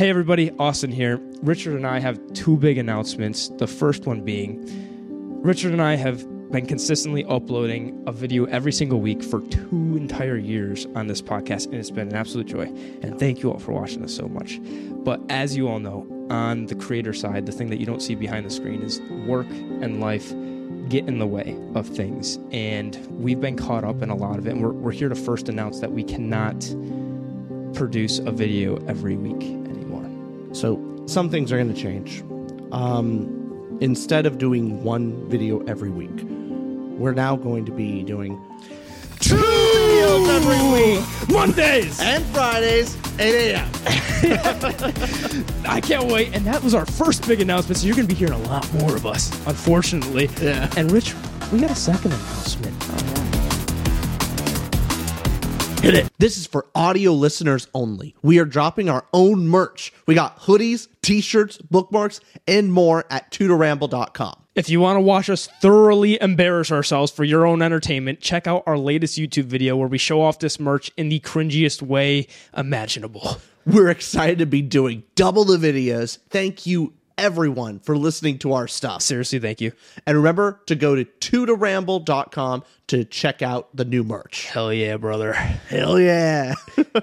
Hey, everybody, Austin here. Richard and I have two big announcements. The first one being Richard and I have been consistently uploading a video every single week for two entire years on this podcast, and it's been an absolute joy. And thank you all for watching us so much. But as you all know, on the creator side, the thing that you don't see behind the screen is work and life get in the way of things. And we've been caught up in a lot of it. And we're, we're here to first announce that we cannot produce a video every week. So some things are going to change. Um, instead of doing one video every week, we're now going to be doing two videos every week Mondays! and Fridays, 8 a.m. I can't wait. And that was our first big announcement. So you're going to be hearing a lot more of us, unfortunately. Yeah. And Rich, we got a second announcement. Hit it. This is for audio listeners only. We are dropping our own merch. We got hoodies, t-shirts, bookmarks, and more at 2toramble.com. If you want to watch us thoroughly embarrass ourselves for your own entertainment, check out our latest YouTube video where we show off this merch in the cringiest way imaginable. We're excited to be doing double the videos. Thank you everyone for listening to our stuff. Seriously, thank you. And remember to go to 2toramble.com to check out the new merch. Hell yeah, brother. Hell yeah.